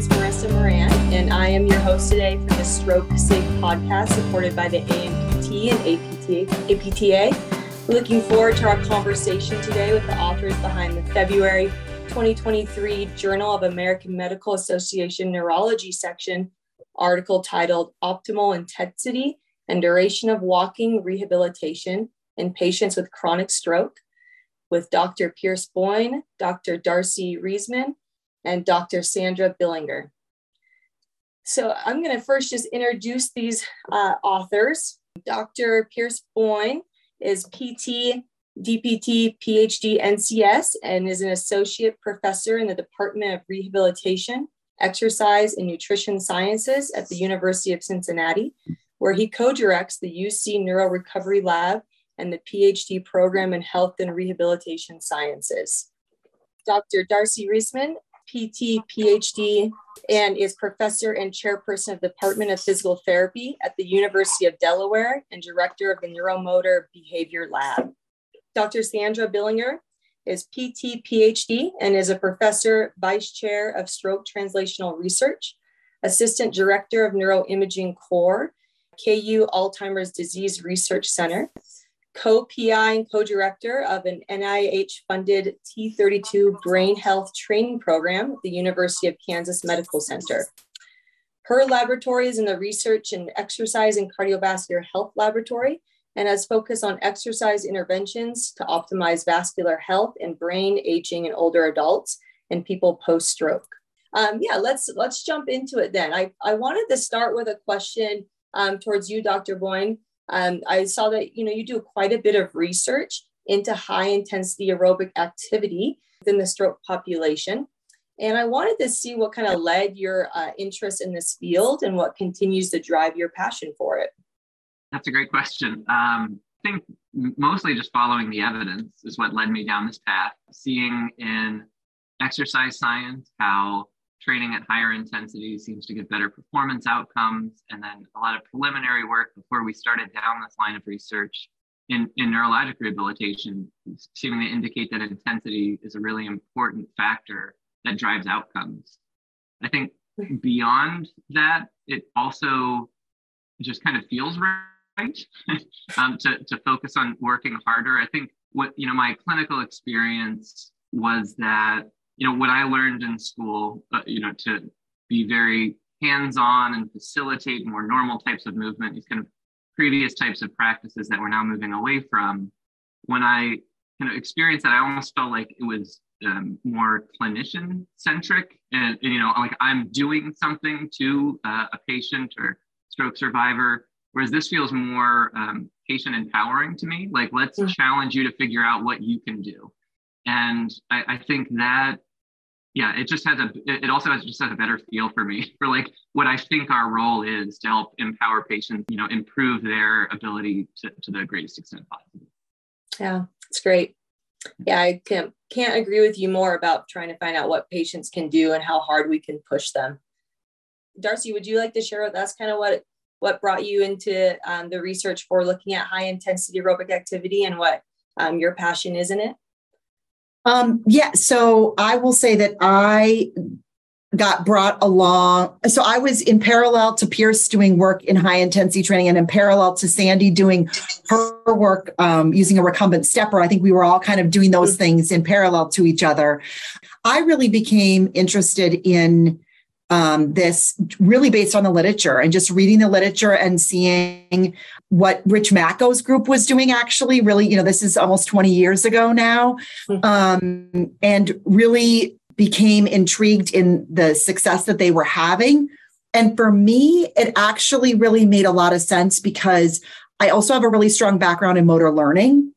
is Marissa Moran, and I am your host today for the Stroke SIG podcast supported by the ANPT and APTA. APTA. Looking forward to our conversation today with the authors behind the February 2023 Journal of American Medical Association Neurology section article titled Optimal Intensity and Duration of Walking Rehabilitation in Patients with Chronic Stroke with Dr. Pierce Boyne, Dr. Darcy Reisman, and Dr. Sandra Billinger. So I'm going to first just introduce these uh, authors. Dr. Pierce Boyne is PT, DPT, PhD, NCS, and is an associate professor in the Department of Rehabilitation, Exercise, and Nutrition Sciences at the University of Cincinnati, where he co directs the UC Neuro Recovery Lab and the PhD program in Health and Rehabilitation Sciences. Dr. Darcy Reisman PT, PhD, and is professor and chairperson of the Department of Physical Therapy at the University of Delaware and director of the Neuromotor Behavior Lab. Dr. Sandra Billinger is PT, PhD, and is a professor, vice chair of stroke translational research, assistant director of neuroimaging core, KU Alzheimer's Disease Research Center, co-PI and co-director of an NIH-funded T32 brain health training program at the University of Kansas Medical Center. Her laboratory is in the research and exercise and cardiovascular health laboratory and has focused on exercise interventions to optimize vascular health in brain aging in older adults and people post-stroke. Um, yeah, let's let's jump into it then. I, I wanted to start with a question um, towards you, Dr. Boyne. Um, I saw that you know you do quite a bit of research into high intensity aerobic activity within the stroke population. And I wanted to see what kind of led your uh, interest in this field and what continues to drive your passion for it. That's a great question. Um, I think mostly just following the evidence is what led me down this path, seeing in exercise science how training at higher intensity seems to get better performance outcomes. And then a lot of preliminary work before we started down this line of research in, in neurologic rehabilitation, seeming to indicate that intensity is a really important factor that drives outcomes. I think beyond that, it also just kind of feels right um, to, to focus on working harder. I think what, you know, my clinical experience was that you know what I learned in school, uh, you know, to be very hands-on and facilitate more normal types of movement, these kind of previous types of practices that we're now moving away from. When I kind of experienced that, I almost felt like it was um, more clinician centric, and, and, you know, like I'm doing something to uh, a patient or stroke survivor. Whereas this feels more um, patient empowering to me. Like, let's mm-hmm. challenge you to figure out what you can do. And I, I think that yeah, it just has a, it also has just has a better feel for me for like what I think our role is to help empower patients, you know, improve their ability to, to the greatest extent possible. Yeah, it's great. Yeah, I can't, can't agree with you more about trying to find out what patients can do and how hard we can push them. Darcy, would you like to share with us kind of what what brought you into um, the research for looking at high intensity aerobic activity and what um, your passion is in it? Um, yeah, so I will say that I got brought along. So I was in parallel to Pierce doing work in high intensity training and in parallel to Sandy doing her work um, using a recumbent stepper. I think we were all kind of doing those things in parallel to each other. I really became interested in um, this really based on the literature and just reading the literature and seeing what Rich Macko's group was doing actually really, you know, this is almost 20 years ago now. Hmm. Um, and really became intrigued in the success that they were having. And for me, it actually really made a lot of sense because I also have a really strong background in motor learning.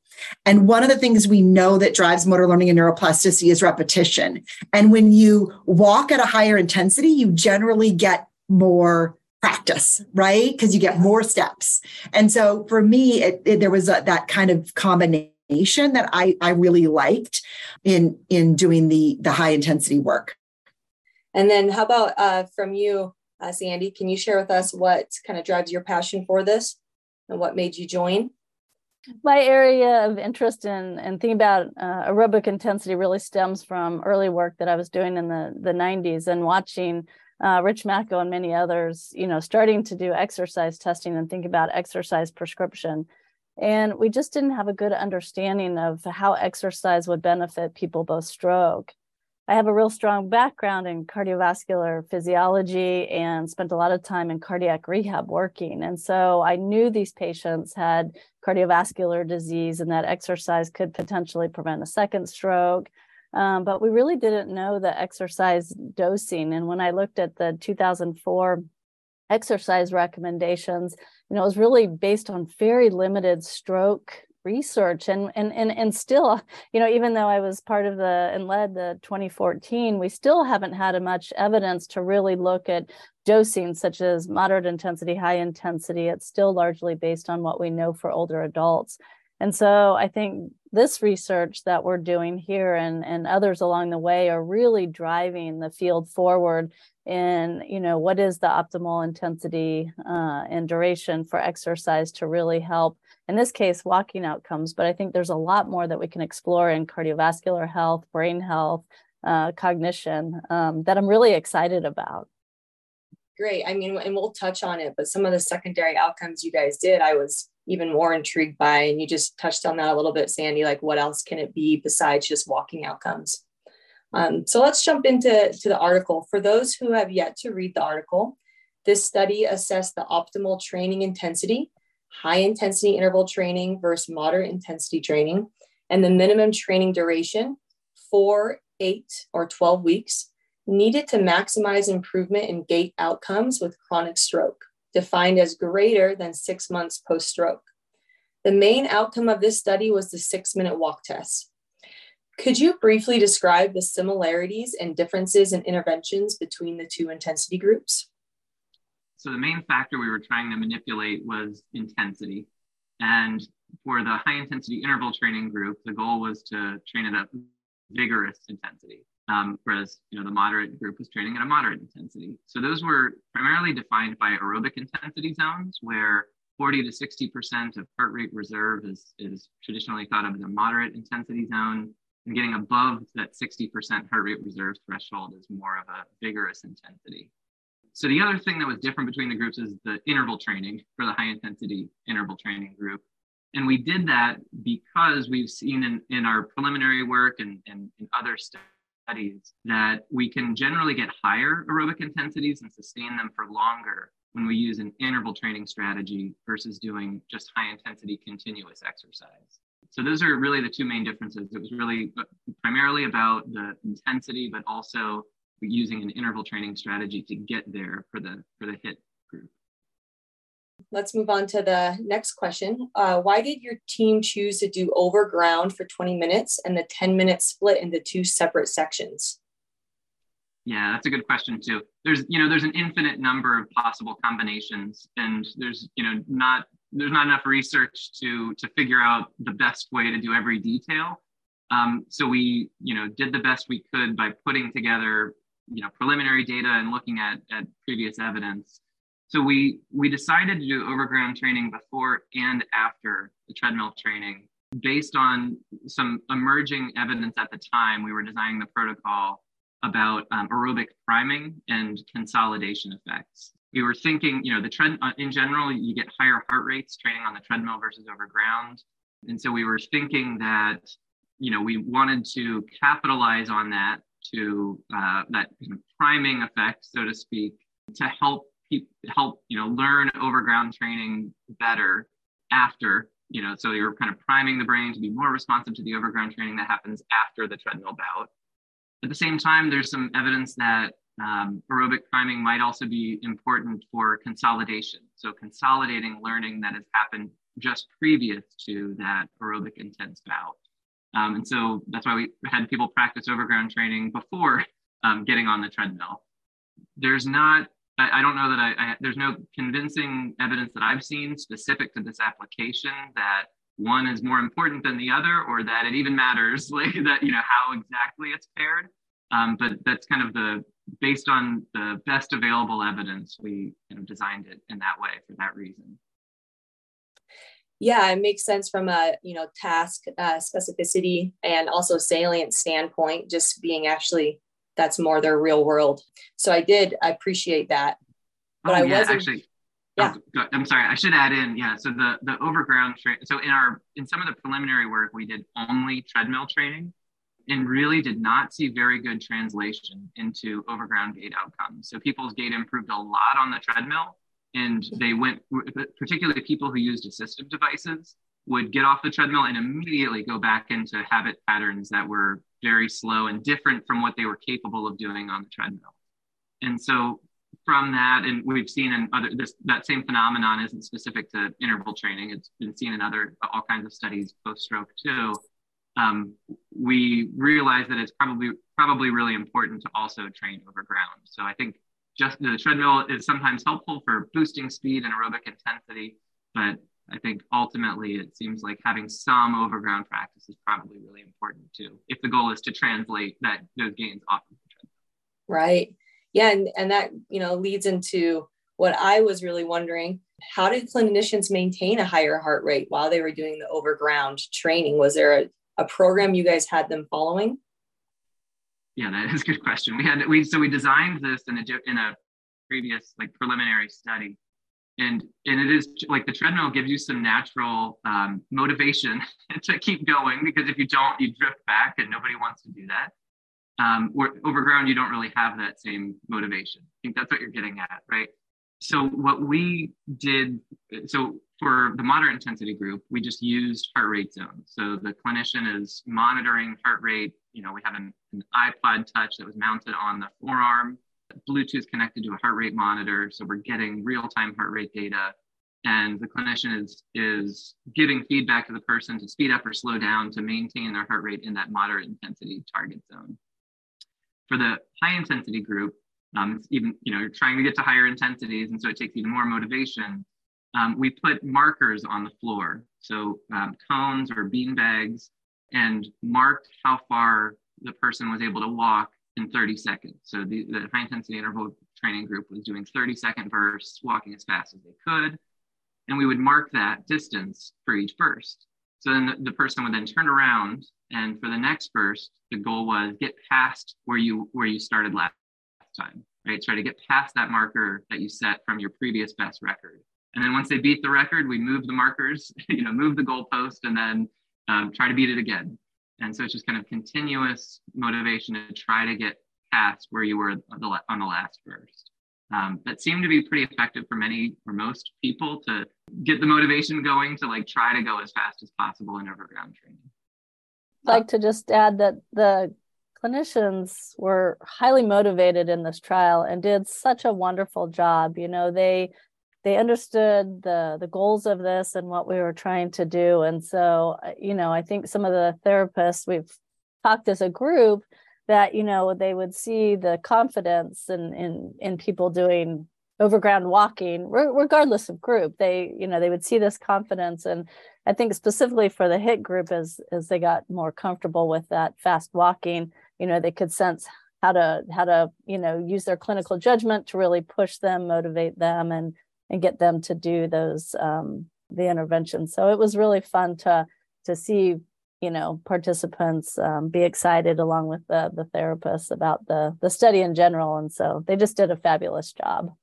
And one of the things we know that drives motor learning and neuroplasticity is repetition. And when you walk at a higher intensity, you generally get more practice, right? Because you get more steps. And so for me, it, it, there was a, that kind of combination that I, I really liked in in doing the the high intensity work. And then how about uh, from you, uh, Sandy? Can you share with us what kind of drives your passion for this and what made you join? My area of interest in, in thinking about uh, aerobic intensity really stems from early work that I was doing in the, the 90s and watching uh, Rich Macko and many others, you know, starting to do exercise testing and think about exercise prescription. And we just didn't have a good understanding of how exercise would benefit people both stroke. I have a real strong background in cardiovascular physiology and spent a lot of time in cardiac rehab working. And so I knew these patients had cardiovascular disease and that exercise could potentially prevent a second stroke. Um, but we really didn't know the exercise dosing. And when I looked at the 2004 exercise recommendations, you know, it was really based on very limited stroke research. And and and and still you know even though i was part of the and led the 2014 we still haven't had much evidence to really look at dosing such as moderate intensity high intensity. It's still largely based on what we know for older adults and so i think this research that we're doing here and and others along the way are really driving the field forward in you know what is the optimal intensity uh, and duration for exercise to really help in this case, walking outcomes, but I think there's a lot more that we can explore in cardiovascular health, brain health, uh, cognition um, that I'm really excited about. Great. I mean, and we'll touch on it, but some of the secondary outcomes you guys did, I was even more intrigued by. And you just touched on that a little bit, Sandy. Like, what else can it be besides just walking outcomes? Um, so let's jump into to the article. For those who have yet to read the article, this study assessed the optimal training intensity high intensity interval training versus moderate intensity training, and the minimum training duration, four, eight, or 12 weeks, needed to maximize improvement in gait outcomes with chronic stroke, defined as greater than six months post stroke. The main outcome of this study was the six minute walk test. Could you briefly describe the similarities and differences in interventions between the two intensity groups? So the main factor we were trying to manipulate was intensity. And for the high intensity interval training group, the goal was to train at a vigorous intensity. Um, whereas you know the moderate group was training at a moderate intensity. So those were primarily defined by aerobic intensity zones, where 40 to 60% of heart rate reserve is, is traditionally thought of as a moderate intensity zone. And getting above that 60% heart rate reserve threshold is more of a vigorous intensity. So the other thing that was different between the groups is the interval training for the high intensity interval training group. And we did that because we've seen in, in our preliminary work and, and in other studies that we can generally get higher aerobic intensities and sustain them for longer when we use an interval training strategy versus doing just high intensity continuous exercise. So those are really the two main differences. It was really primarily about the intensity, but also using an interval training strategy to get there for the for the hit. Let's move on to the next question. Uh, why did your team choose to do overground for 20 minutes and the 10 minutes split into two separate sections? Yeah, that's a good question too. There's, you know, there's an infinite number of possible combinations, and there's, you know, not there's not enough research to to figure out the best way to do every detail. Um, so we, you know, did the best we could by putting together you know preliminary data and looking at, at previous evidence. So we we decided to do overground training before and after the treadmill training based on some emerging evidence at the time. We were designing the protocol about um, aerobic priming and consolidation effects. We were thinking, you know, the tread uh, in general, you get higher heart rates training on the treadmill versus overground. And so we were thinking that, you know, we wanted to capitalize on that to uh, that priming effect, so to speak, to help help you know learn overground training better after you know. So you're kind of priming the brain to be more responsive to the overground training that happens after the treadmill bout. At the same time, there's some evidence that um, aerobic priming might also be important for consolidation. So consolidating learning that has happened just previous to that aerobic intense bout. Um, and so that's why we had people practice overground training before um, getting on the treadmill. There's not, I, I don't know that I, I, there's no convincing evidence that I've seen specific to this application that one is more important than the other or that it even matters, like that, you know, how exactly it's paired. Um, but that's kind of the, based on the best available evidence, we kind of designed it in that way for that reason yeah it makes sense from a you know task uh, specificity and also salient standpoint just being actually that's more their real world. So I did I appreciate that. But oh, I yeah, wasn't actually yeah. Oh, I'm sorry. I should add in. Yeah. So the the overground train. So in our in some of the preliminary work, we did only treadmill training, and really did not see very good translation into overground gait outcomes. So people's gait improved a lot on the treadmill, and they went, particularly people who used assistive devices, would get off the treadmill and immediately go back into habit patterns that were very slow and different from what they were capable of doing on the treadmill. And so from that, and we've seen in other this that same phenomenon isn't specific to interval training. It's been seen in other all kinds of studies post-stroke too. Um, we realize that it's probably probably really important to also train over ground. So I think just the treadmill is sometimes helpful for boosting speed and aerobic intensity, but I think ultimately it seems like having some overground practice is probably really important too, if the goal is to translate that those gains off of the treadmill. Right. Yeah, and, and that you know leads into what I was really wondering. How did clinicians maintain a higher heart rate while they were doing the overground training? Was there a, a program you guys had them following? Yeah, that is a good question. We had we so we designed this in a in a previous like preliminary study and and it is like the treadmill gives you some natural um, motivation to keep going because if you don't you drift back and nobody wants to do that. Um, or overground you don't really have that same motivation. I think that's what you're getting at right? So what we did so for the moderate intensity group we just used heart rate zones so the clinician is monitoring heart rate. You know we have an, an ipod touch that was mounted on the forearm Bluetooth connected to a heart rate monitor. So we're getting real time heart rate data. And the clinician is, is giving feedback to the person to speed up or slow down to maintain their heart rate in that moderate intensity target zone. For the high intensity group, um, it's even, you know, you're trying to get to higher intensities. And so it takes even more motivation. Um, we put markers on the floor. So um, cones or bean bags and marked how far the person was able to walk in 30 seconds. So the, the high intensity interval training group was doing 30 second bursts, walking as fast as they could. And we would mark that distance for each burst. So then the, the person would then turn around and for the next burst, the goal was get past where you where you started last time, right? Try to get past that marker that you set from your previous best record. And then once they beat the record, we move the markers, you know, move the goalpost and then um, try to beat it again. And so it's just kind of continuous motivation to try to get past where you were on the last burst. Um, that seemed to be pretty effective for many or most people to get the motivation going to like try to go as fast as possible in overground training. I'd like to just add that the clinicians were highly motivated in this trial and did such a wonderful job. You know, they they understood the the goals of this and what we were trying to do. And so uh, you know i think some of the therapists we've talked as a group that you know they would see the confidence in in in people doing overground walking regardless of group they you know they would see this confidence. And i think specifically for the hit group as as they got more comfortable with that fast walking you know they could sense how to how to you know use their clinical judgment to really push them motivate them and and get them to do those um, the interventions. So it was really fun to to see you know participants um, be excited along with the the therapists about the the study in general, and so they just did a fabulous job.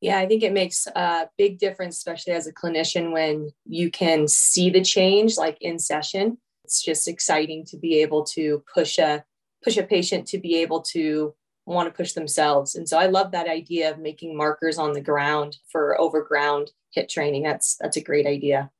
Yeah, I think it makes a big difference, especially as a clinician, when you can see the change like in session. It's just exciting to be able to push a push a patient to be able to want to push themselves. And so I love that idea of making markers on the ground for overground hit training. That's that's a great idea.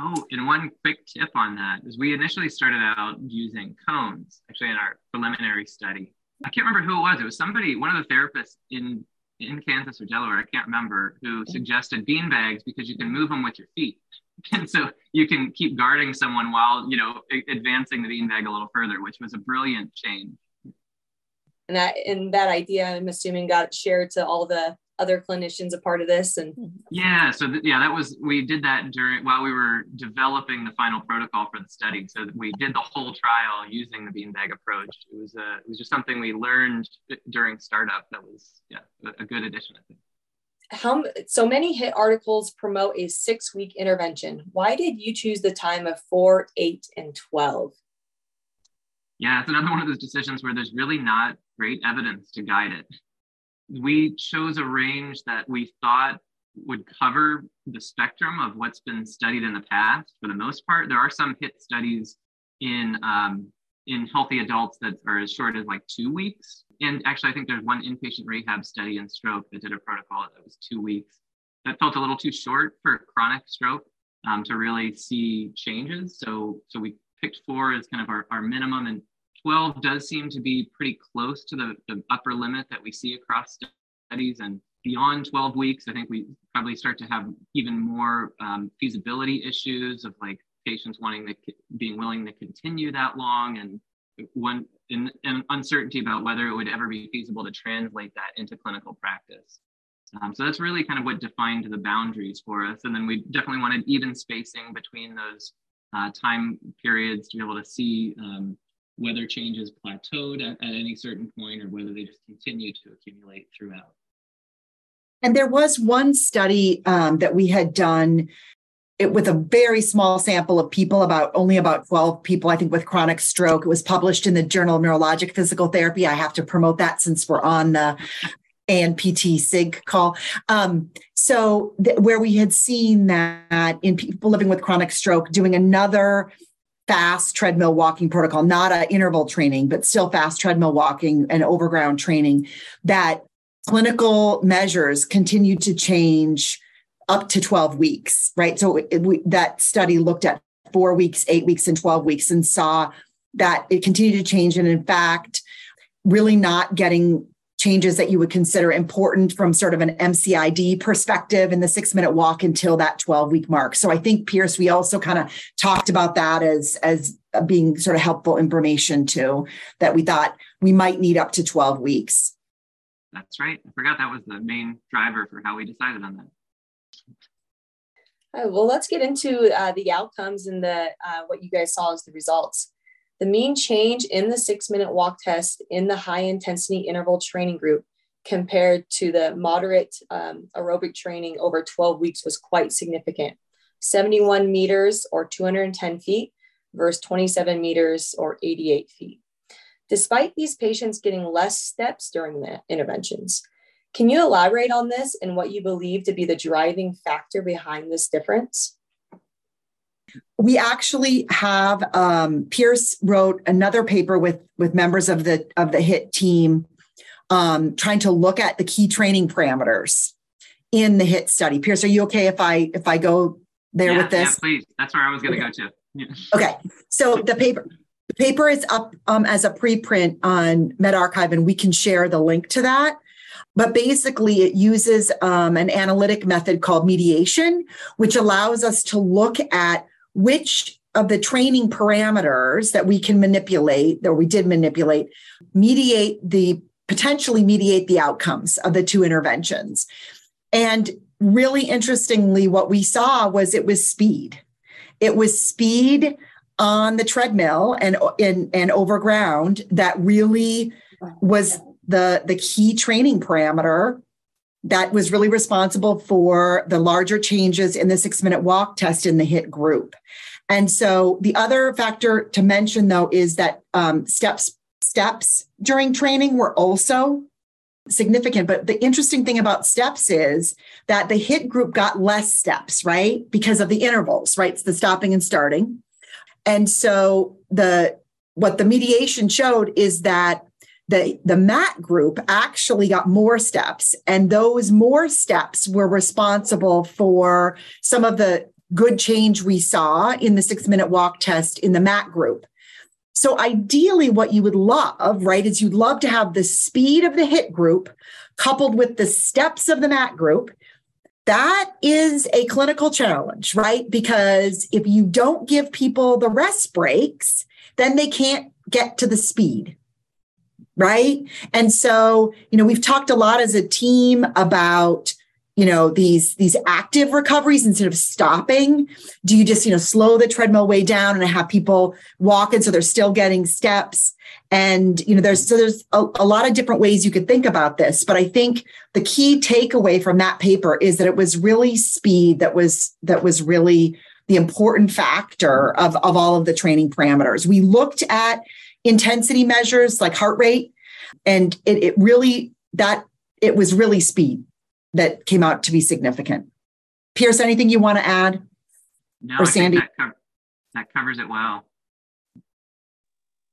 Oh, and one quick tip on that is we initially started out using cones, actually in our preliminary study. I can't remember who it was. It was somebody, one of the therapists in in Kansas or Delaware, I can't remember, who suggested bean bags because you can move them with your feet. And so you can keep guarding someone while, you know, advancing the bean bag a little further, which was a brilliant change and that and that idea i'm assuming got shared to all the other clinicians a part of this and yeah so th- yeah that was we did that during while we were developing the final protocol for the study. So we did the whole trial using the beanbag approach. It was a it was just something we learned uh, during startup that was yeah a, a good addition i think. How so many hit articles promote a six week intervention. Why did you choose the time of four eight and 12 Yeah, it's another one of those decisions where there's really not great evidence to guide it. We chose a range that we thought would cover the spectrum of what's been studied in the past for the most part. There are some hit studies in um, in healthy adults that are as short as like two weeks. And actually, I think there's one inpatient rehab study in stroke that did a protocol that was two weeks. That felt a little too short for chronic stroke um, to really see changes. So, so we picked four as kind of our, our minimum, and 12 does seem to be pretty close to the, the upper limit that we see across studies. And beyond 12 weeks, I think we probably start to have even more um, feasibility issues of like patients wanting to being willing to continue that long and one in, in uncertainty about whether it would ever be feasible to translate that into clinical practice. Um, so that's really kind of what defined the boundaries for us. And then we definitely wanted even spacing between those uh, time periods to be able to see um, whether changes plateaued at, at any certain point or whether they just continue to accumulate throughout. And there was one study um, that we had done it, with a very small sample of people, about only about 12 people, I think, with chronic stroke. It was published in the Journal of Neurologic Physical Therapy. I have to promote that since we're on the ANPT SIG call. Um, so, th- where we had seen that in people living with chronic stroke, doing another fast treadmill walking protocol, not a interval training, but still fast treadmill walking and overground training, that clinical measures continued to change up to 12 weeks, right? So it, we, that study looked at four weeks, eight weeks, and 12 weeks and saw that it continued to change. And in fact, really not getting changes that you would consider important from sort of an MCID perspective in the six minute walk until that 12 week mark. So I think Pierce, we also kind of talked about that as, as being sort of helpful information too, that we thought we might need up to 12 weeks. That's right. I forgot that was the main driver for how we decided on that. Right, well, let's get into uh, the outcomes and the uh, what you guys saw as the results. The mean change in the six minute walk test in the high intensity interval training group compared to the moderate um, aerobic training over 12 weeks was quite significant 71 meters or 210 feet versus 27 meters or 88 feet. Despite these patients getting less steps during the interventions, can you elaborate on this and what you believe to be the driving factor behind this difference? We actually have um, Pierce wrote another paper with with members of the of the HIT team, um, trying to look at the key training parameters in the HIT study. Pierce, are you okay if I if I go there yeah, with this? Yeah, please. That's where I was going to okay. go to. Yeah. Okay, so the paper the paper is up um, as a preprint on medRxiv, and we can share the link to that. But basically, it uses um, an analytic method called mediation, which allows us to look at which of the training parameters that we can manipulate, that we did manipulate, mediate the potentially mediate the outcomes of the two interventions. And really interestingly, what we saw was it was speed. It was speed on the treadmill and and, and over ground that really was the the key training parameter that was really responsible for the larger changes in the six minute walk test in the hit group. And so the other factor to mention though is that um, steps steps during training were also significant. But the interesting thing about steps is that the hit group got less steps right because of the intervals right? It's the stopping and starting. And so the what the mediation showed is that the, the MAT group actually got more steps, and those more steps were responsible for some of the good change we saw in the six minute walk test in the MAT group. So, ideally, what you would love, right, is you'd love to have the speed of the HIT group coupled with the steps of the MAT group. That is a clinical challenge, right? Because if you don't give people the rest breaks, then they can't get to the speed right? And so you know we've talked a lot as a team about you know these these active recoveries instead of stopping. Do you just you know slow the treadmill way down and have people walk and so they're still getting steps? And you know there's so there's a, a lot of different ways you could think about this but i think the key takeaway from that paper is that it was really speed that was that was really the important factor of, of all of the training parameters. We looked at intensity measures like heart rate. And it, it really, that it was really speed that came out to be significant. Pierce, anything you want to add? No, or Sandy? That, co- that covers it well.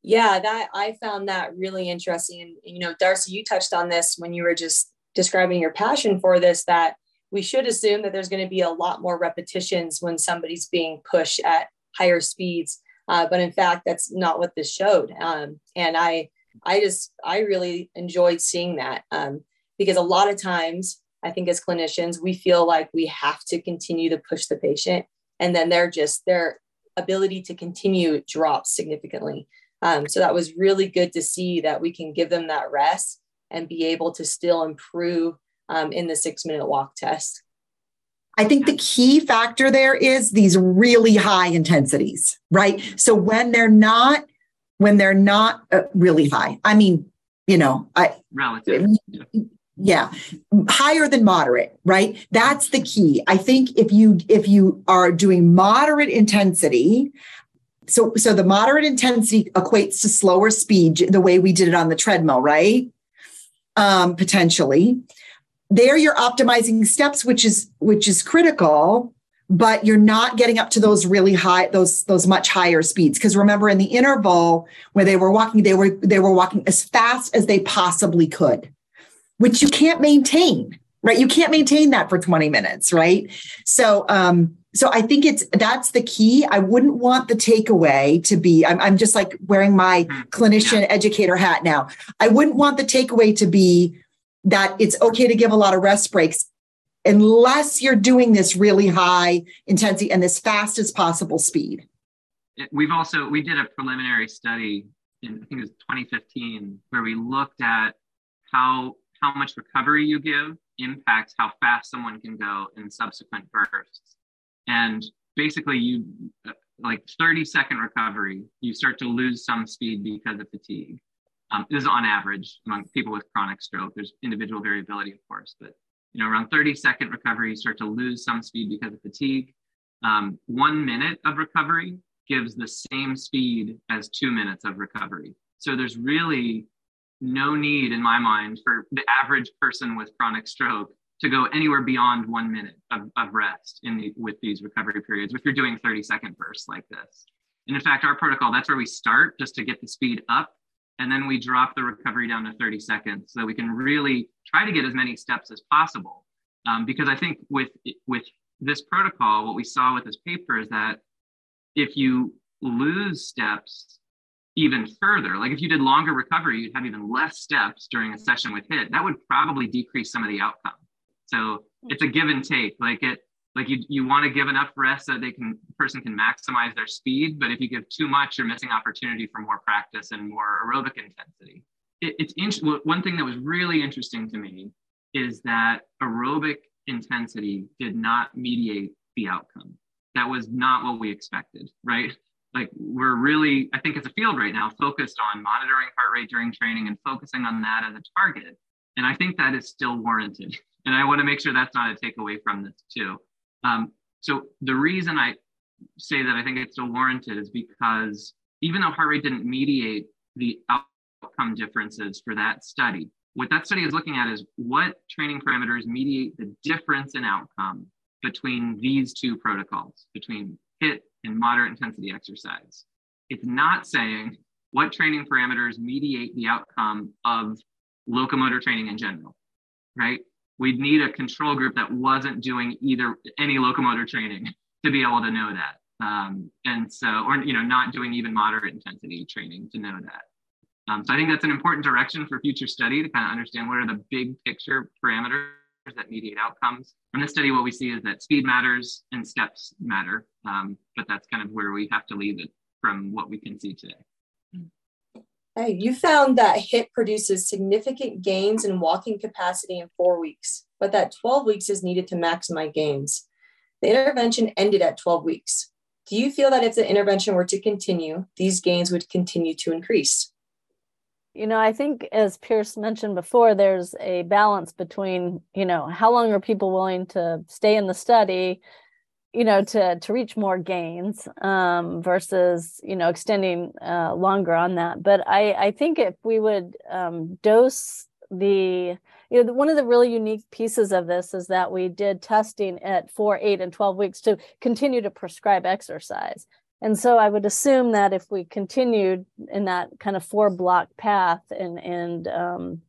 Yeah, that I found that really interesting. And you know, Darcy, you touched on this when you were just describing your passion for this, that we should assume that there's going to be a lot more repetitions when somebody's being pushed at higher speeds. Uh, but in fact, that's not what this showed. Um, and I, I just, I really enjoyed seeing that um, because a lot of times, I think as clinicians, we feel like we have to continue to push the patient, and then they're just their ability to continue drops significantly. Um, so that was really good to see that we can give them that rest and be able to still improve um, in the six minute walk test. I think the key factor there is these really high intensities, right? So when they're not, when they're not uh, really high, I mean, you know, I relative. Yeah, higher than moderate, right? That's the key. I think if you if you are doing moderate intensity, so so the moderate intensity equates to slower speed the way we did it on the treadmill right um, potentially there you're optimizing steps which is which is critical but you're not getting up to those really high those those much higher speeds because remember in the interval where they were walking they were they were walking as fast as they possibly could which you can't maintain right you can't maintain that for 20 minutes right so um so I think it's that's the key. I wouldn't want the takeaway to be, I'm, I'm just like wearing my mm-hmm. clinician educator hat now. I wouldn't want the takeaway to be that it's okay to give a lot of rest breaks unless you're doing this really high intensity and as fast as possible speed. We've also, we did a preliminary study in, I think it was 2015, where we looked at how, how much recovery you give impacts how fast someone can go in subsequent bursts and basically you uh, like 30 second recovery you start to lose some speed because of fatigue um, this is on average among people with chronic stroke there's individual variability of course but you know around 30 second recovery you start to lose some speed because of fatigue um, one minute of recovery gives the same speed as two minutes of recovery so there's really no need in my mind for the average person with chronic stroke to go anywhere beyond one minute of, of rest in the, with these recovery periods if you're doing 30 second bursts like this. And in fact, our protocol, that's where we start just to get the speed up. And then we drop the recovery down to 30 seconds so we can really try to get as many steps as possible. Um, because I think with, with this protocol, what we saw with this paper is that if you lose steps even further, like if you did longer recovery, you'd have even less steps during a session with HIT, that would probably decrease some of the outcome. So it's a give and take. Like it, like you you want to give enough rest so they can person can maximize their speed, but if you give too much, you're missing opportunity for more practice and more aerobic intensity. It, it's in, one thing that was really interesting to me is that aerobic intensity did not mediate the outcome. That was not what we expected, right? Like we're really, I think as a field right now, focused on monitoring heart rate during training and focusing on that as a target. And I think that is still warranted. And I want to make sure that's not a takeaway from this too. Um, so the reason I say that I think it's still warranted is because even though heart rate didn't mediate the outcome differences for that study, what that study is looking at is what training parameters mediate the difference in outcome between these two protocols, between HIT and moderate intensity exercise. It's not saying what training parameters mediate the outcome of locomotor training in general, right? We'd need a control group that wasn't doing either any locomotor training to be able to know that. Um, and so, or, you know, not doing even moderate intensity training to know that. Um, so I think that's an important direction for future study to kind of understand what are the big picture parameters that mediate outcomes. From this study, what we see is that speed matters and steps matter, um, but that's kind of where we have to leave it from what we can see today. Hey, you found that HIT produces significant gains in walking capacity in four weeks, but that 12 weeks is needed to maximize gains. The intervention ended at 12 weeks. Do you feel that if the intervention were to continue, these gains would continue to increase? You know, I think as Pierce mentioned before, there's a balance between, you know, how long are people willing to stay in the study you know to to reach more gains um, versus you know extending uh, longer on that. But i i think if we would um, dose the you know one of the really unique pieces of this is that we did testing at 4 8 and 12 weeks to continue to prescribe exercise. And so i would assume that if we continued in that kind of four block path and and um,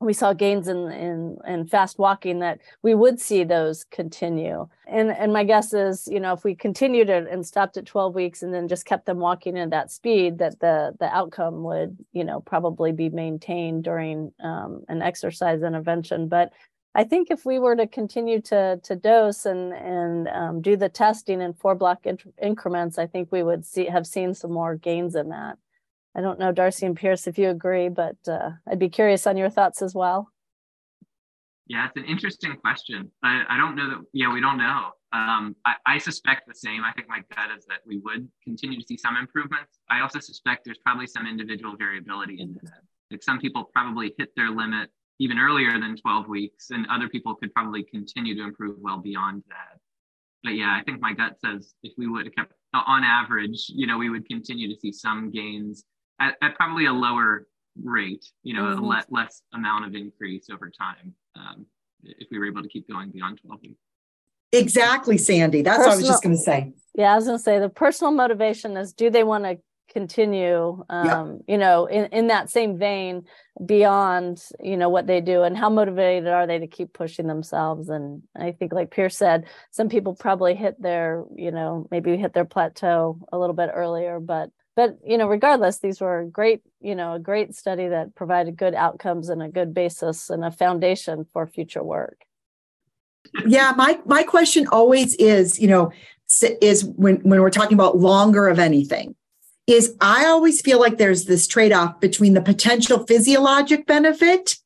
we saw gains in, in in fast walking that we would see those continue. And and my guess is you know if we continued it and stopped at 12 weeks and then just kept them walking at that speed that the the outcome would you know probably be maintained during um, an exercise intervention. But i think if we were to continue to to dose and and um, do the testing in four block increments i think we would see have seen some more gains in that I don't know, Darcy and Pierce, if you agree, but uh, I'd be curious on your thoughts as well. Yeah, it's an interesting question. I, I don't know that, yeah, we don't know. Um, I, I, suspect the same. I think my gut is that we would continue to see some improvements. I also suspect there's probably some individual variability in that. Like some people probably hit their limit even earlier than 12 weeks, and other people could probably continue to improve well beyond that. But yeah, I think my gut says if we would have kept on average, you know, we would continue to see some gains at, at probably a lower rate, you know, mm-hmm. a le- less amount of increase over time um, if we were able to keep going beyond 12 weeks. Exactly, Sandy. That's personal, what I was just going to say. Yeah, I was going to say the personal motivation is do they want to continue, um, yep. you know, in, in that same vein beyond, you know, what they do and how motivated are they to keep pushing themselves? And I think, like Pierce said, some people probably hit their, you know, maybe hit their plateau a little bit earlier, but but you know regardless these were great you know a great study that provided good outcomes and a good basis and a foundation for future work. Yeah my my question always is you know is when when we're talking about longer of anything is i always feel like there's this trade-off between the potential physiologic benefit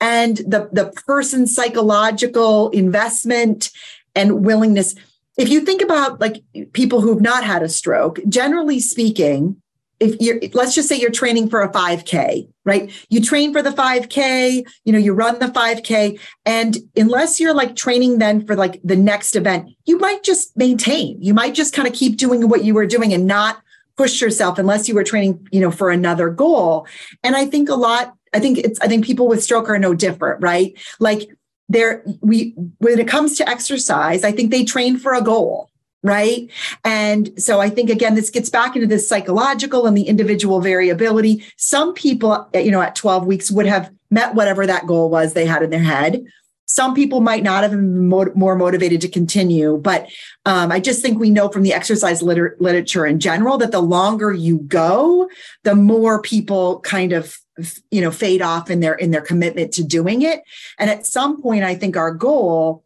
and the the person's psychological investment and willingness if you think about like people who've not had a stroke, generally speaking, if you're let's just say you're training for a 5k right? You train for the 5k you know you run the 5k and unless you're like training then for like the next event you might just maintain. You might just kind of keep doing what you were doing and not push yourself unless you were training you know for another goal. And i think a lot i think it's i think people with stroke are no different right? Like there we when it comes to exercise i think they train for a goal right? And so i think again this gets back into this psychological and the individual variability. Some people you know at 12 weeks would have met whatever that goal was they had in their head. Some people might not have been more motivated to continue but um, i just think we know from the exercise liter- literature in general that the longer you go the more people kind of you know fade off in their in their commitment to doing it. And at some point i think our goal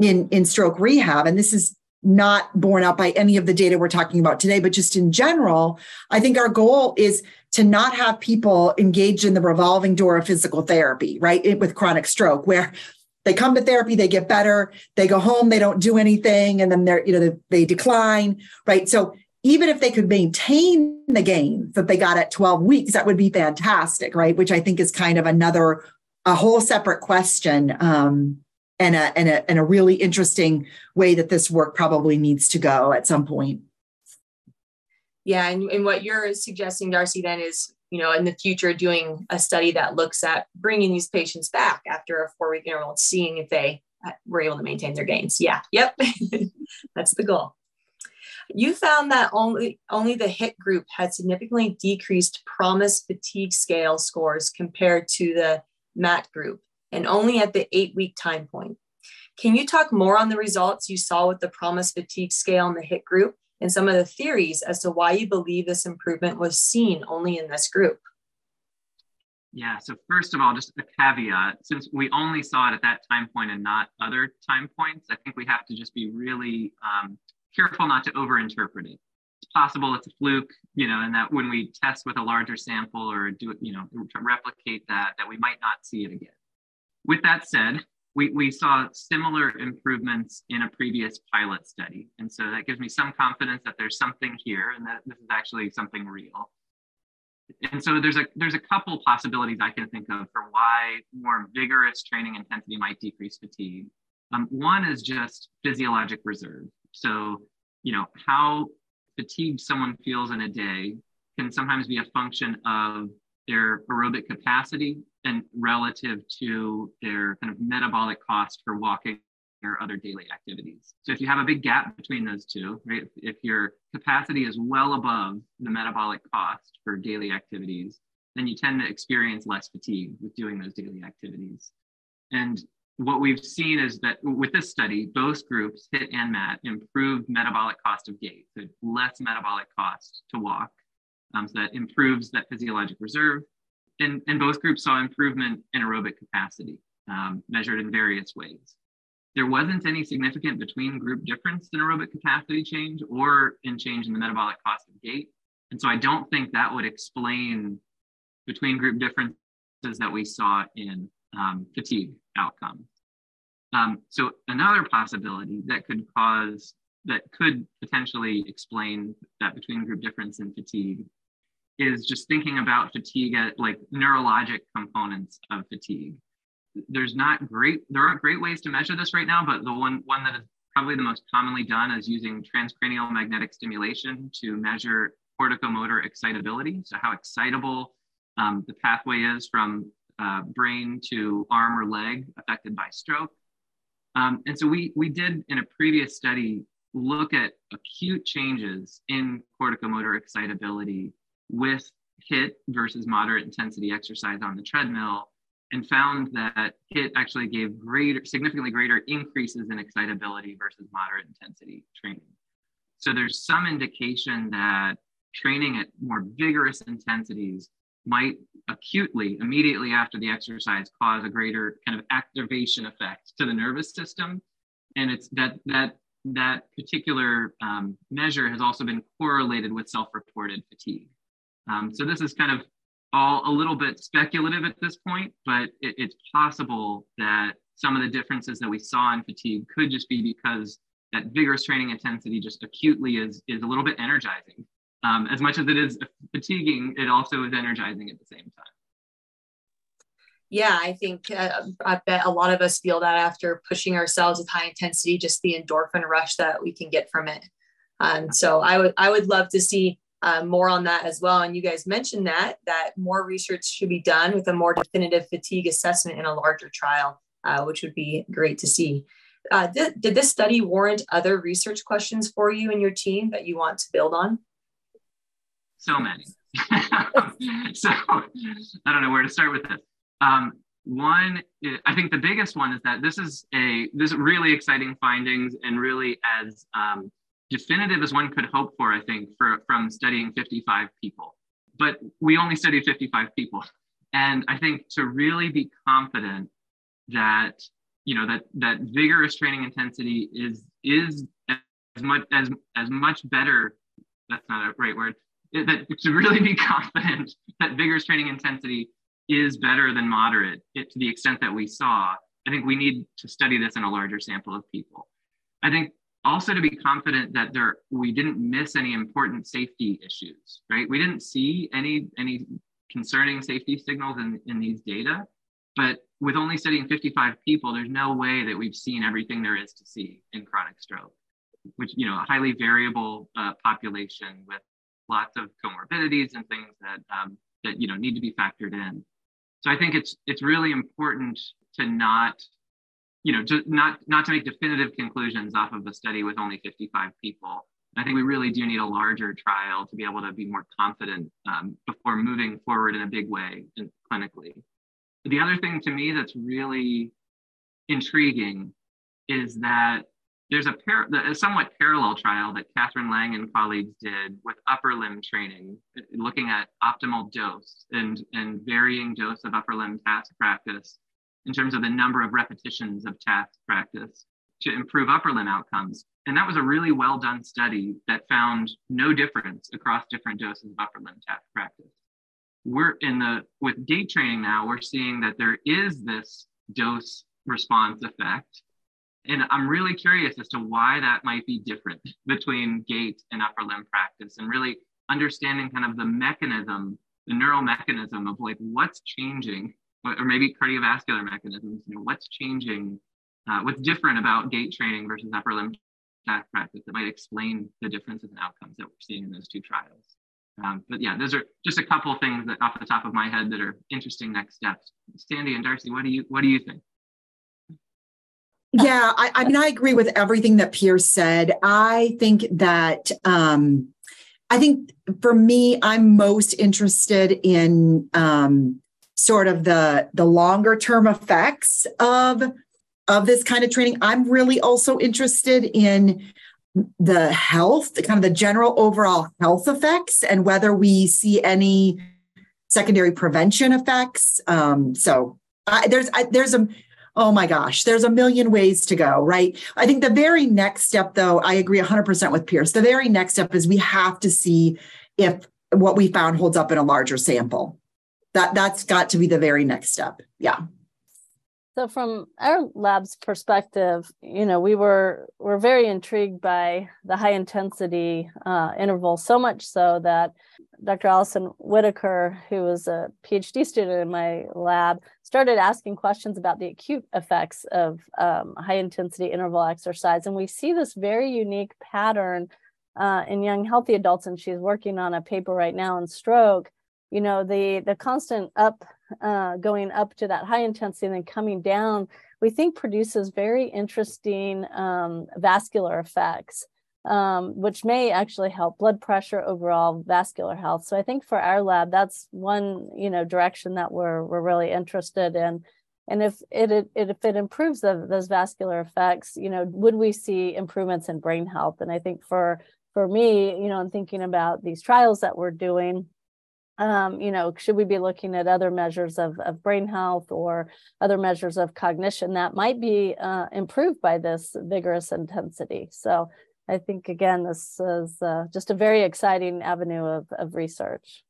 in in stroke rehab and this is not borne out by any of the data we're talking about today but just in general i think our goal is to not have people engaged in the revolving door of physical therapy right? With chronic stroke where they come to therapy they get better they go home they don't do anything and then they're you know they, they decline right? So even if they could maintain the gains that they got at 12 weeks, that would be fantastic, right? Which I think is kind of another, a whole separate question um, and, a, and, a, and a really interesting way that this work probably needs to go at some point. Yeah, and, and what you're suggesting, Darcy, then is you know in the future doing a study that looks at bringing these patients back after a four week interval, seeing if they uh, were able to maintain their gains. Yeah, yep, that's the goal. You found that only, only the HIT group had significantly decreased PROMIS fatigue scale scores compared to the MAT group, and only at the eight week time point. Can you talk more on the results you saw with the PROMIS fatigue scale in the HIT group and some of the theories as to why you believe this improvement was seen only in this group? Yeah, so first of all, just a caveat since we only saw it at that time point and not other time points, I think we have to just be really um, careful not to overinterpret it. It's possible it's a fluke, you know, and that when we test with a larger sample or do it, you know, replicate that, that we might not see it again. With that said, we, we saw similar improvements in a previous pilot study. And so that gives me some confidence that there's something here and that this is actually something real. And so there's a there's a couple possibilities I can think of for why more vigorous training intensity might decrease fatigue. Um, one is just physiologic reserve. So, you know, how fatigued someone feels in a day can sometimes be a function of their aerobic capacity and relative to their kind of metabolic cost for walking or other daily activities. So if you have a big gap between those two, right, if your capacity is well above the metabolic cost for daily activities, then you tend to experience less fatigue with doing those daily activities. And what we've seen is that with this study, both groups, HIT and MAT, improved metabolic cost of gait, so less metabolic cost to walk. Um, so that improves that physiologic reserve. And, and both groups saw improvement in aerobic capacity, um, measured in various ways. There wasn't any significant between group difference in aerobic capacity change or in change in the metabolic cost of gait. And so I don't think that would explain between group differences that we saw in um, fatigue outcomes. Um, so another possibility that could cause, that could potentially explain that between group difference and fatigue is just thinking about fatigue at like neurologic components of fatigue. There's not great, there aren't great ways to measure this right now, but the one, one that is probably the most commonly done is using transcranial magnetic stimulation to measure corticomotor excitability. So how excitable um, the pathway is from uh, brain to arm or leg affected by stroke. Um, and so we, we did in a previous study look at acute changes in corticomotor excitability with HIT versus moderate intensity exercise on the treadmill and found that HIT actually gave greater, significantly greater increases in excitability versus moderate intensity training. So there's some indication that training at more vigorous intensities might acutely, immediately after the exercise, cause a greater kind of activation effect to the nervous system. And it's that that that particular um, measure has also been correlated with self-reported fatigue. Um, so this is kind of all a little bit speculative at this point, but it, it's possible that some of the differences that we saw in fatigue could just be because that vigorous training intensity just acutely is, is a little bit energizing um, as much as it is fatiguing, it also is energizing at the same time. Yeah, I think uh, I bet a lot of us feel that after pushing ourselves with high intensity, just the endorphin rush that we can get from it. Um, so I would I would love to see uh, more on that as well. And you guys mentioned that that more research should be done with a more definitive fatigue assessment in a larger trial, uh, which would be great to see. Uh, did, did this study warrant other research questions for you and your team that you want to build on? So many. so I don't know where to start with this. Um, one, I think the biggest one is that this is a this really exciting findings and really as um, definitive as one could hope for. I think for from studying 55 people, but we only studied 55 people, and I think to really be confident that you know that that vigorous training intensity is is as much as as much better. That's not a right word that to really be confident that vigorous training intensity is better than moderate it, to the extent that we saw, I think we need to study this in a larger sample of people. I think also to be confident that there we didn't miss any important safety issues, right? We didn't see any any concerning safety signals in, in these data, but with only studying 55 people, there's no way that we've seen everything there is to see in chronic stroke, which, you know, a highly variable uh, population with lots of comorbidities and things that um, that you know need to be factored in. So I think it's it's really important to not you know to not not to make definitive conclusions off of a study with only 55 people. I think we really do need a larger trial to be able to be more confident um, before moving forward in a big way in, clinically. The other thing to me that's really intriguing is that there's a, par- a somewhat parallel trial that Catherine Lang and colleagues did with upper limb training, uh, looking at optimal dose and, and varying dose of upper limb task practice in terms of the number of repetitions of task practice to improve upper limb outcomes. And that was a really well done study that found no difference across different doses of upper limb task practice. We're in the, with gait training now, we're seeing that there is this dose response effect and I'm really curious as to why that might be different between gait and upper limb practice and really understanding kind of the mechanism, the neural mechanism of like what's changing, or maybe cardiovascular mechanisms, you know, what's changing, uh, what's different about gait training versus upper limb practice that might explain the differences in outcomes that we're seeing in those two trials. Um, but yeah, those are just a couple things that off the top of my head that are interesting next steps. Sandy and Darcy, what do you what do you think? Yeah, I, I mean, I agree with everything that Pierce said. I think that um, I think for me, I'm most interested in um, sort of the the longer term effects of of this kind of training. I'm really also interested in the health, the kind of the general overall health effects, and whether we see any secondary prevention effects. Um, so I, there's I, there's a oh my gosh, there's a million ways to go, right? I think the very next step, though, I agree 100% with Pierce. The very next step is we have to see if what we found holds up in a larger sample. That that's got to be the very next step. Yeah. So from our lab's perspective, you know, we were we're very intrigued by the high intensity uh, interval, so much so that Dr. Alicen Whitaker, who was a PhD student in my lab, started asking questions about the acute effects of um, high intensity interval exercise. And we see this very unique pattern uh, in young healthy adults. And she's working on a paper right now on stroke. You know, the, the constant up, uh, going up to that high intensity and then coming down, we think produces very interesting um, vascular effects um, which may actually help blood pressure, overall vascular health. So I think for our lab, that's one you know direction that we're we're really interested in. And if it, it if it improves the, those vascular effects, you know, would we see improvements in brain health? And I think for for me, you know, I'm thinking about these trials that we're doing. Um, you know, should we be looking at other measures of, of brain health or other measures of cognition that might be uh, improved by this vigorous intensity? So I think, again, this is uh, just a very exciting avenue of, of research.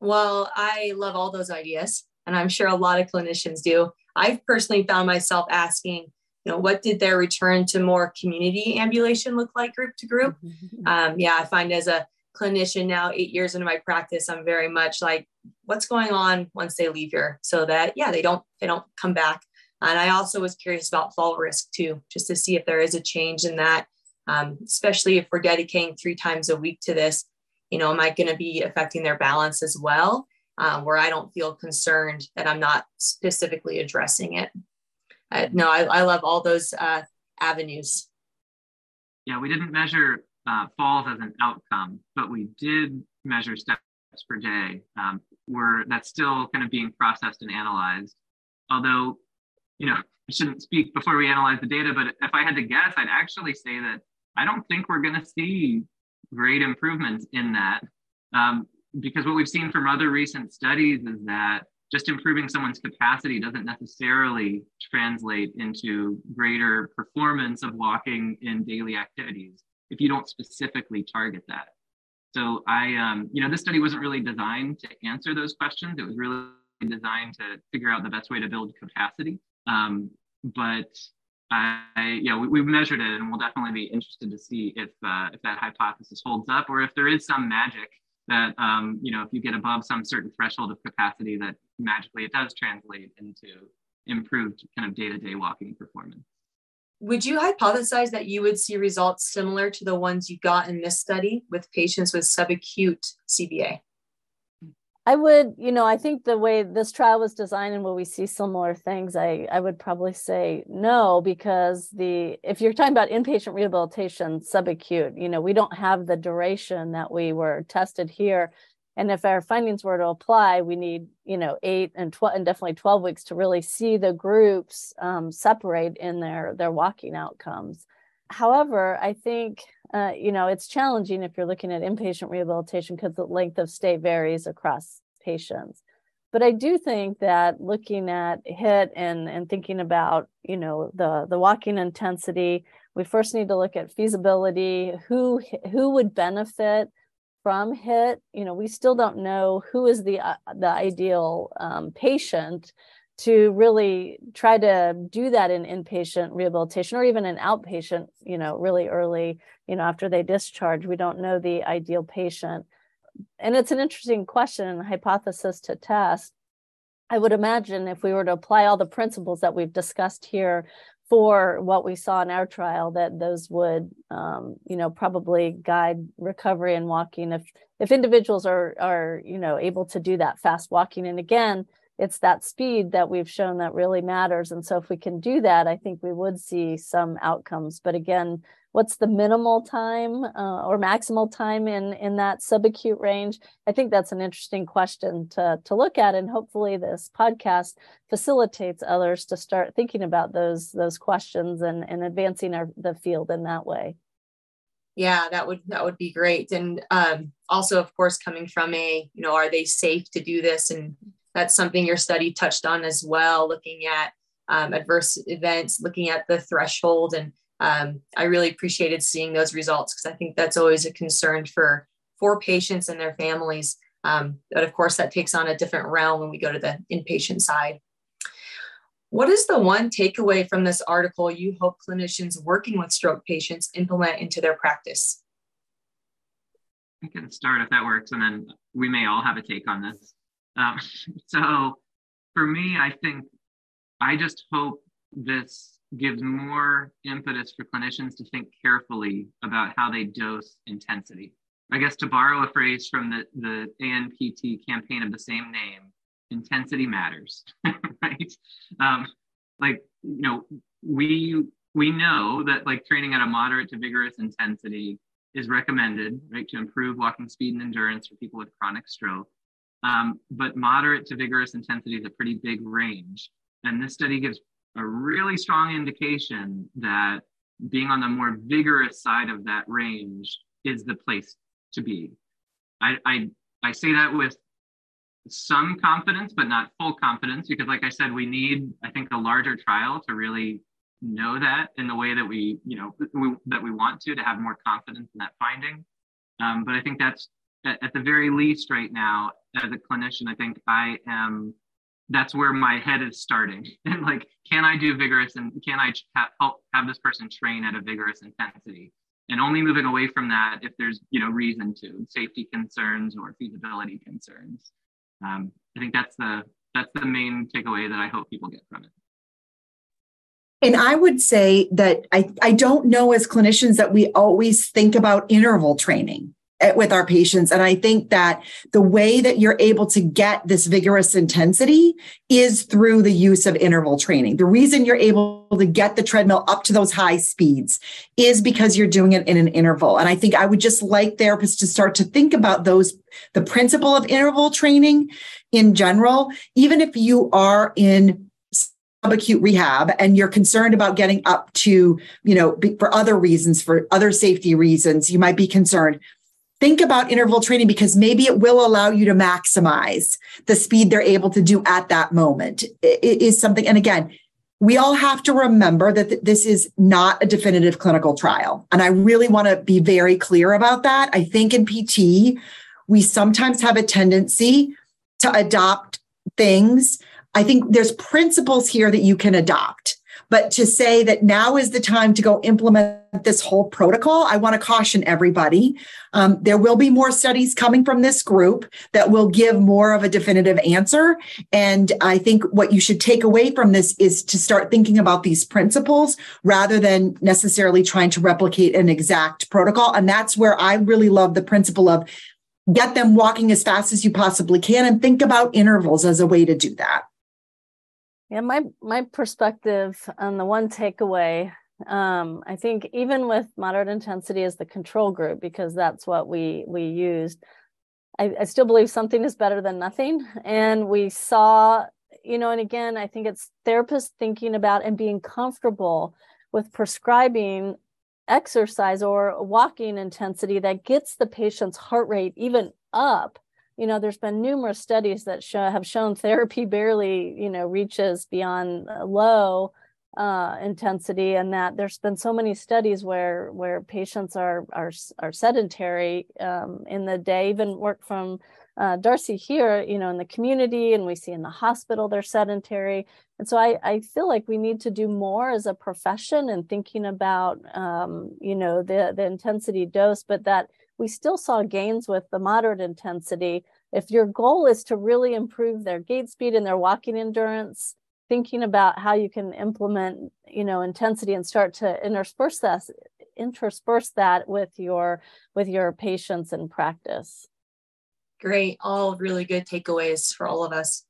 Well, I love all those ideas, and I'm sure a lot of clinicians do. I've personally found myself asking, you know, what did their return to more community ambulation look like group to group? Mm-hmm. Um, yeah, I find as a clinician now, eight years into my practice, I'm very much like, what's going on once they leave here, so that yeah, they don't they don't come back. And I also was curious about fall risk too, just to see if there is a change in that um, especially if we're dedicating three times a week to this you know am i going to be affecting their balance as well? Um, where i don't feel concerned that i'm not specifically addressing it. Uh, no I, I, love all those uh, avenues. Yeah we didn't measure uh, falls as an outcome but we did measure steps per day. Um, where that's still kind of being processed and analyzed. Although you know I shouldn't speak before we analyze the data, but if I had to guess, I'd actually say that I don't think we're going to see great improvements in that. Um, because what we've seen from other recent studies is that just improving someone's capacity doesn't necessarily translate into greater performance of walking in daily activities if you don't specifically target that. So I, um, you know, this study wasn't really designed to answer those questions. It was really designed to figure out the best way to build capacity. Um, but I, yeah, we, we measured it, and we'll definitely be interested to see if uh, if that hypothesis holds up, or if there is some magic that um, you know, if you get above some certain threshold of capacity, that magically it does translate into improved kind of day-to-day walking performance. Would you hypothesize that you would see results similar to the ones you got in this study with patients with subacute CVA? I would, you know, I think the way this trial was designed and will we see similar things, I, I would probably say no, because the if you're talking about inpatient rehabilitation, subacute, you know, we don't have the duration that we were tested here. And if our findings were to apply, we need, you know, eight and 12 and definitely 12 weeks to really see the groups um, separate in their their walking outcomes. However, I think uh, you know, it's challenging if you're looking at inpatient rehabilitation because the length of stay varies across patients. But I do think that looking at HIT and, and thinking about, you know, the, the walking intensity, we first need to look at feasibility, who, who would benefit from HIT. You know, we still don't know who is the, uh, the ideal um, patient to really try to do that in inpatient rehabilitation or even an outpatient, you know, really early, you know, after they discharge. We don't know the ideal patient. And it's an interesting question and hypothesis to test. I would imagine if we were to apply all the principles that we've discussed here for what we saw in our trial that those would um, you know probably guide recovery and walking if if individuals are are you know able to do that fast walking and again it's that speed that we've shown that really matters. And so if we can do that i think we would see some outcomes. But again what's the minimal time uh, or maximal time in in that subacute range? I think that's an interesting question to to look at. And hopefully this podcast facilitates others to start thinking about those those questions and and advancing our, the field in that way. Yeah that would that would be great. And um, also of course coming from a you know are they safe to do this? And that's something your study touched on as well looking at um, adverse events looking at the threshold and um, I really appreciated seeing those results because I think that's always a concern for for patients and their families. Um, but of course, that takes on a different realm when we go to the inpatient side. What is the one takeaway from this article you hope clinicians working with stroke patients implement into their practice? I can start if that works, and then we may all have a take on this. Um, so, for me, I think I just hope this gives more impetus for clinicians to think carefully about how they dose intensity. I guess to borrow a phrase from the, the ANPT campaign of the same name, intensity matters, right? Um, like, you know, we we know that like training at a moderate to vigorous intensity is recommended, right, to improve walking speed and endurance for people with chronic stroke. Um, but moderate to vigorous intensity is a pretty big range. And this study gives a really strong indication that being on the more vigorous side of that range is the place to be. I, I, I say that with some confidence, but not full confidence, because like I said, we need, I think, a larger trial to really know that in the way that we, you know, we, that we want to, to have more confidence in that finding. Um, but I think that's at, at the very least right now, as a clinician, I think I am that's where my head is starting. And like can i do vigorous and can i ha- help have this person train at a vigorous intensity? And only moving away from that if there's you know reason to safety concerns or feasibility concerns. Um, i think that's the that's the main takeaway that i hope people get from it. And I would say that I, I don't know as clinicians that we always think about interval training with our patients. And I think that the way that you're able to get this vigorous intensity is through the use of interval training. The reason you're able to get the treadmill up to those high speeds is because you're doing it in an interval. And I think I would just like therapists to start to think about those, the principle of interval training in general, even if you are in subacute rehab and you're concerned about getting up to, you know, for other reasons, for other safety reasons, you might be concerned think about interval training because maybe it will allow you to maximize the speed they're able to do at that moment. It is something, and again, we all have to remember that this is not a definitive clinical trial. And I really want to be very clear about that. I think in PT, we sometimes have a tendency to adopt things. I think there's principles here that you can adopt. But to say that now is the time to go implement this whole protocol, I want to caution everybody. Um, there will be more studies coming from this group that will give more of a definitive answer. And I think what you should take away from this is to start thinking about these principles rather than necessarily trying to replicate an exact protocol. And that's where I really love the principle of get them walking as fast as you possibly can and think about intervals as a way to do that. Yeah, my my perspective on the one takeaway, um, I think even with moderate intensity as the control group, because that's what we we used, I, I still believe something is better than nothing. And we saw, you know, and again, I think it's therapists thinking about and being comfortable with prescribing exercise or walking intensity that gets the patient's heart rate even up you know there's been numerous studies that show, have shown therapy barely you know reaches beyond low uh, intensity and that there's been so many studies where where patients are are, are sedentary um, in the day. Even work from uh, darcy here you know in the community and we see in the hospital they're sedentary. And so I, I feel like we need to do more as a profession and thinking about um, you know the the intensity dose but that we still saw gains with the moderate intensity. If your goal is to really improve their gait speed and their walking endurance, thinking about how you can implement you know intensity and start to intersperse that intersperse that with your with your patients and practice. Great. All really good takeaways for all of us.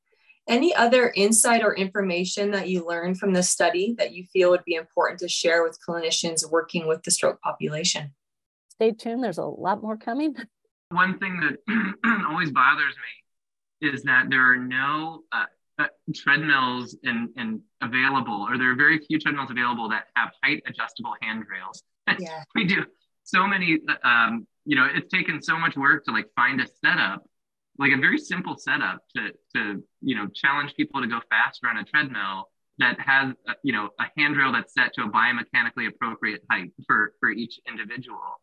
Any other insight or information that you learned from this study that you feel would be important to share with clinicians working with the stroke population stay tuned there's a lot more coming one thing that always bothers me is that there are no uh, uh, treadmills in, in available, or there are very few treadmills available that have height adjustable handrails. Yeah. we do so many, um, you know, it's taken so much work to like find a setup, like a very simple setup to, to, you know, challenge people to go faster on a treadmill that has, uh, you know, a handrail that's set to a biomechanically appropriate height for, for each individual.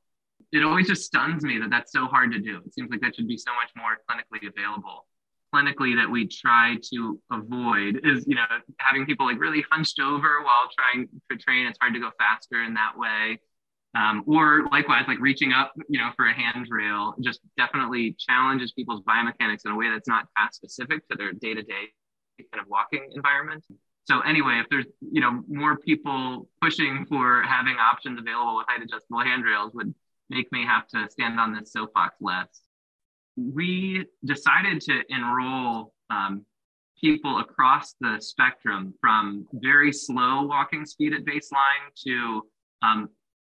It always just stuns me that that's so hard to do. It seems like that should be so much more clinically available. Clinically that we try to avoid is you know having people like really hunched over while trying to train. It's hard to go faster in that way. Um, or likewise like reaching up you know for a handrail just definitely challenges people's biomechanics in a way that's not task specific to their day-to-day kind of walking environment. So anyway if there's you know more people pushing for having options available with height adjustable handrails would make me have to stand on this soapbox less we decided to enroll um, people across the spectrum from very slow walking speed at baseline to um,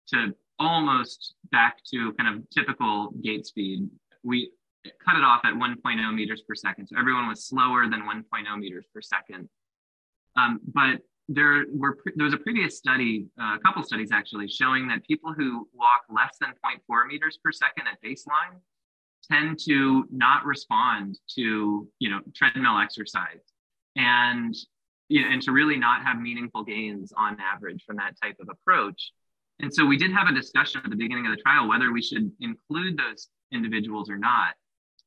to almost back to kind of typical gait speed. We cut it off at 1.0 meters per second. So everyone was slower than 1.0 meters per second. Um, but there were there was a previous study, uh, a couple studies actually, showing that people who walk less than 0.4 meters per second at baseline tend to not respond to you know treadmill exercise. And you know, and to really not have meaningful gains on average from that type of approach. And so we did have a discussion at the beginning of the trial whether we should include those individuals or not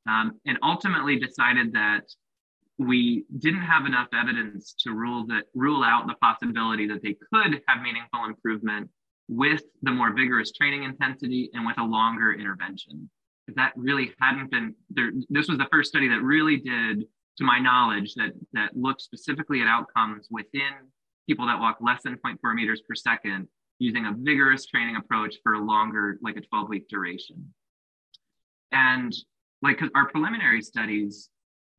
um, and ultimately decided that we didn't have enough evidence to rule that rule out the possibility that they could have meaningful improvement with the more vigorous training intensity and with a longer intervention that really hadn't been there. This was the first study that really did, to my knowledge, that that looked specifically at outcomes within people that walk less than 0.4 meters per second using a vigorous training approach for a longer, like a 12 week duration. And like our preliminary studies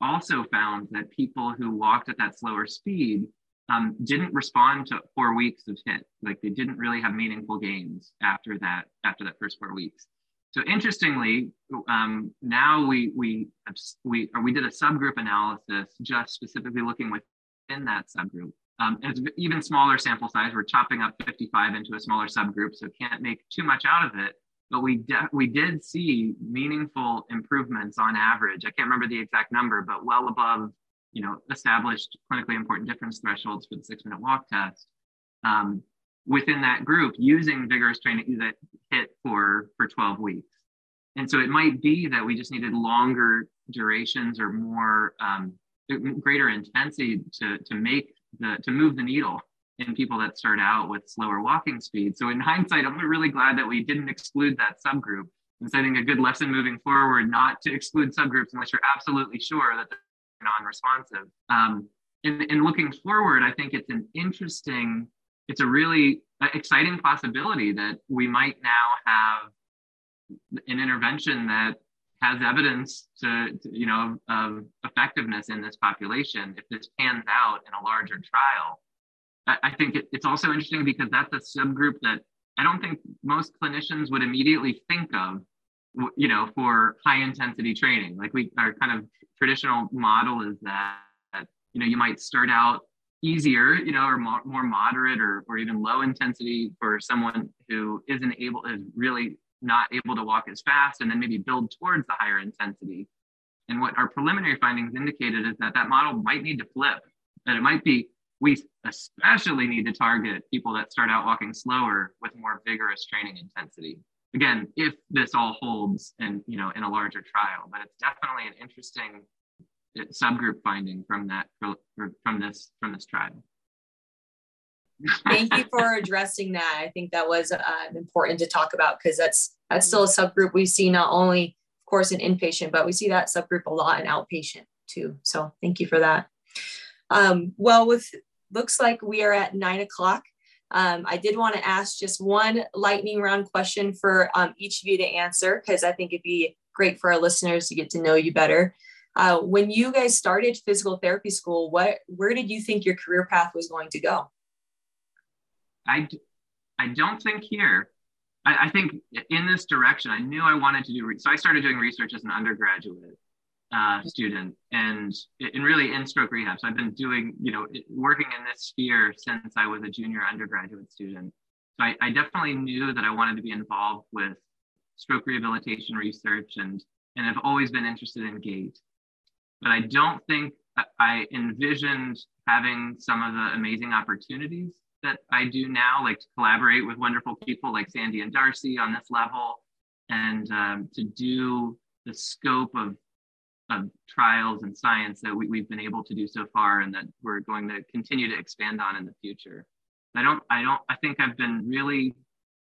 also found that people who walked at that slower speed um, didn't respond to four weeks of HIIT. Like they didn't really have meaningful gains after that, after that first four weeks. So interestingly, um, now we we we we did a subgroup analysis just specifically looking within that subgroup. Um, it's even smaller sample size. We're chopping up 55 into a smaller subgroup, so can't make too much out of it. But we de- we did see meaningful improvements on average. I can't remember the exact number, but well above you know established clinically important difference thresholds for the six minute walk test. Um, within that group using vigorous training that hit for for 12 weeks and so it might be that we just needed longer durations or more um, greater intensity to to make the to move the needle in people that start out with slower walking speed. So in hindsight i'm really glad that we didn't exclude that subgroup. And i think a good lesson moving forward not to exclude subgroups unless you're absolutely sure that they're non-responsive. Um, and, looking forward i think it's an interesting it's a really uh, exciting possibility that we might now have an intervention that has evidence to, to, you know of effectiveness in this population if this pans out in a larger trial i, think it, it's also interesting because that's a subgroup that i don't think most clinicians would immediately think of you know for high intensity training like we our kind of traditional model is that you know you might start out easier, you know, or mo- more moderate or, or even low intensity for someone who isn't able, is really not able to walk as fast, and then maybe build towards the higher intensity. And what our preliminary findings indicated is that that model might need to flip, that it might be, we especially need to target people that start out walking slower with more vigorous training intensity. Again, if this all holds and you know in a larger trial, but it's definitely an interesting subgroup finding from that from this from this trial. Thank you for addressing that. I think that was uh, important to talk about because that's that's still a subgroup we see not only, of course, in inpatient, but we see that subgroup a lot in outpatient too. So thank you for that. Um, well, with looks like we are at nine o'clock. Um, I did want to ask just one lightning round question for um, each of you to answer because I think it'd be great for our listeners to get to know you better. Uh, when you guys started physical therapy school, what where did you think your career path was going to go? I, I don't think here. I, I think in this direction, I knew I wanted to do. Re- so I started doing research as an undergraduate uh, student and and really in stroke rehab. So I've been doing, you know, working in this sphere since I was a junior undergraduate student. So I, I definitely knew that I wanted to be involved with stroke rehabilitation research and and have always been interested in gait. But I don't think I envisioned having some of the amazing opportunities that I do now, like to collaborate with wonderful people like Sandy and Darcy on this level, and um, to do the scope of of trials and science that we, we've been able to do so far and that we're going to continue to expand on in the future. I don't, I don't, I think I've been really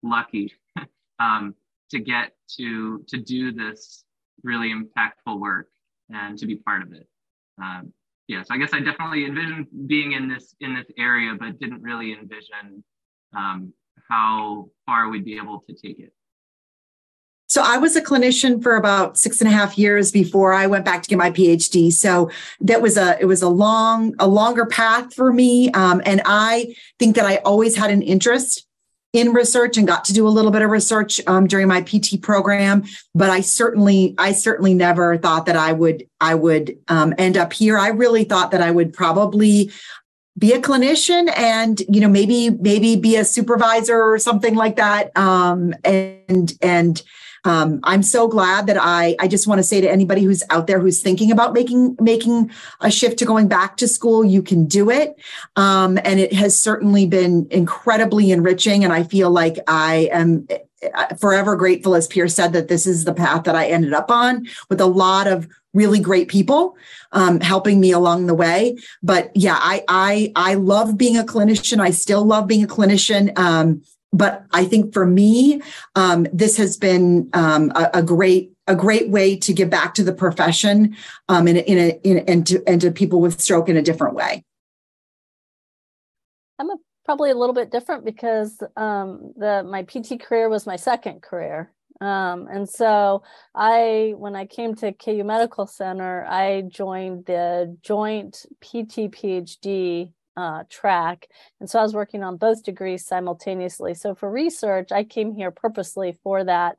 lucky um, to get to, to do this really impactful work and to be part of it. Um, yeah, so I guess I definitely envisioned being in this, in this area, but didn't really envision um, how far we'd be able to take it. So I was a clinician for about six and a half years before I went back to get my PhD. So that was a it was a long a longer path for me, um, and I think that I always had an interest in research and got to do a little bit of research um, during my PT program. But I certainly I certainly never thought that I would I would um, end up here. I really thought that I would probably be a clinician and you know maybe maybe be a supervisor or something like that um, and and um, I'm so glad that I I just want to say to anybody who's out there who's thinking about making making a shift to going back to school, you can do it. Um, and it has certainly been incredibly enriching. And I feel like I am uh, forever grateful, as Pierce said, that this is the path that I ended up on with a lot of really great people um, helping me along the way. But yeah, I I I love being a clinician. I still love being a clinician. Um, but I think for me, um, this has been um, a, a, great a great way to give back to the profession um, in a, in, a, in and to and to people with stroke in a different way. I'm a, probably a little bit different because um, the my PT career was my second career. Um, and so I, when I came to KU Medical Center, I joined the joint PT PhD uh, track. And so I was working on both degrees simultaneously. So for research, I came here purposely for that.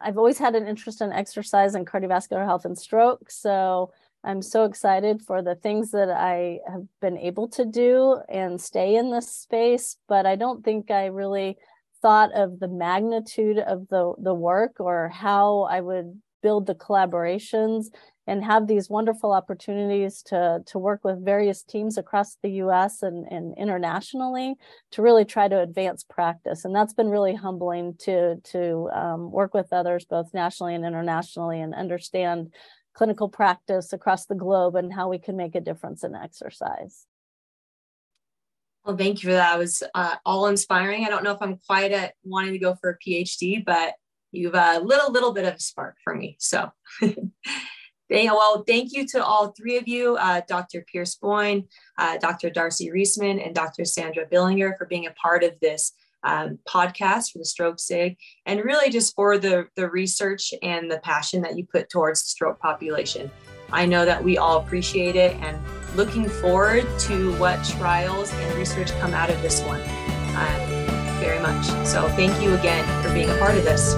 I've always had an interest in exercise and cardiovascular health and stroke. So I'm so excited for the things that I have been able to do and stay in this space. But I don't think I really thought of the magnitude of the, the work or how I would build the collaborations and have these wonderful opportunities to, to work with various teams across the US and, and internationally to really try to advance practice. And that's been really humbling to, to um, work with others, both nationally and internationally, and understand clinical practice across the globe and how we can make a difference in exercise. Well, thank you for that. It was uh, all inspiring. I don't know if I'm quite at wanting to go for a PhD, but you've a uh, little little bit of a spark for me. So well, thank you to all three of you, uh, Dr. Pierce Boyne, uh, Dr. Darcy Reisman, and Dr. Sandra Billinger for being a part of this um, podcast for the Stroke SIG, and really just for the, the research and the passion that you put towards the stroke population. I know that we all appreciate it and looking forward to what trials and research come out of this one um, very much. So thank you again for being a part of this.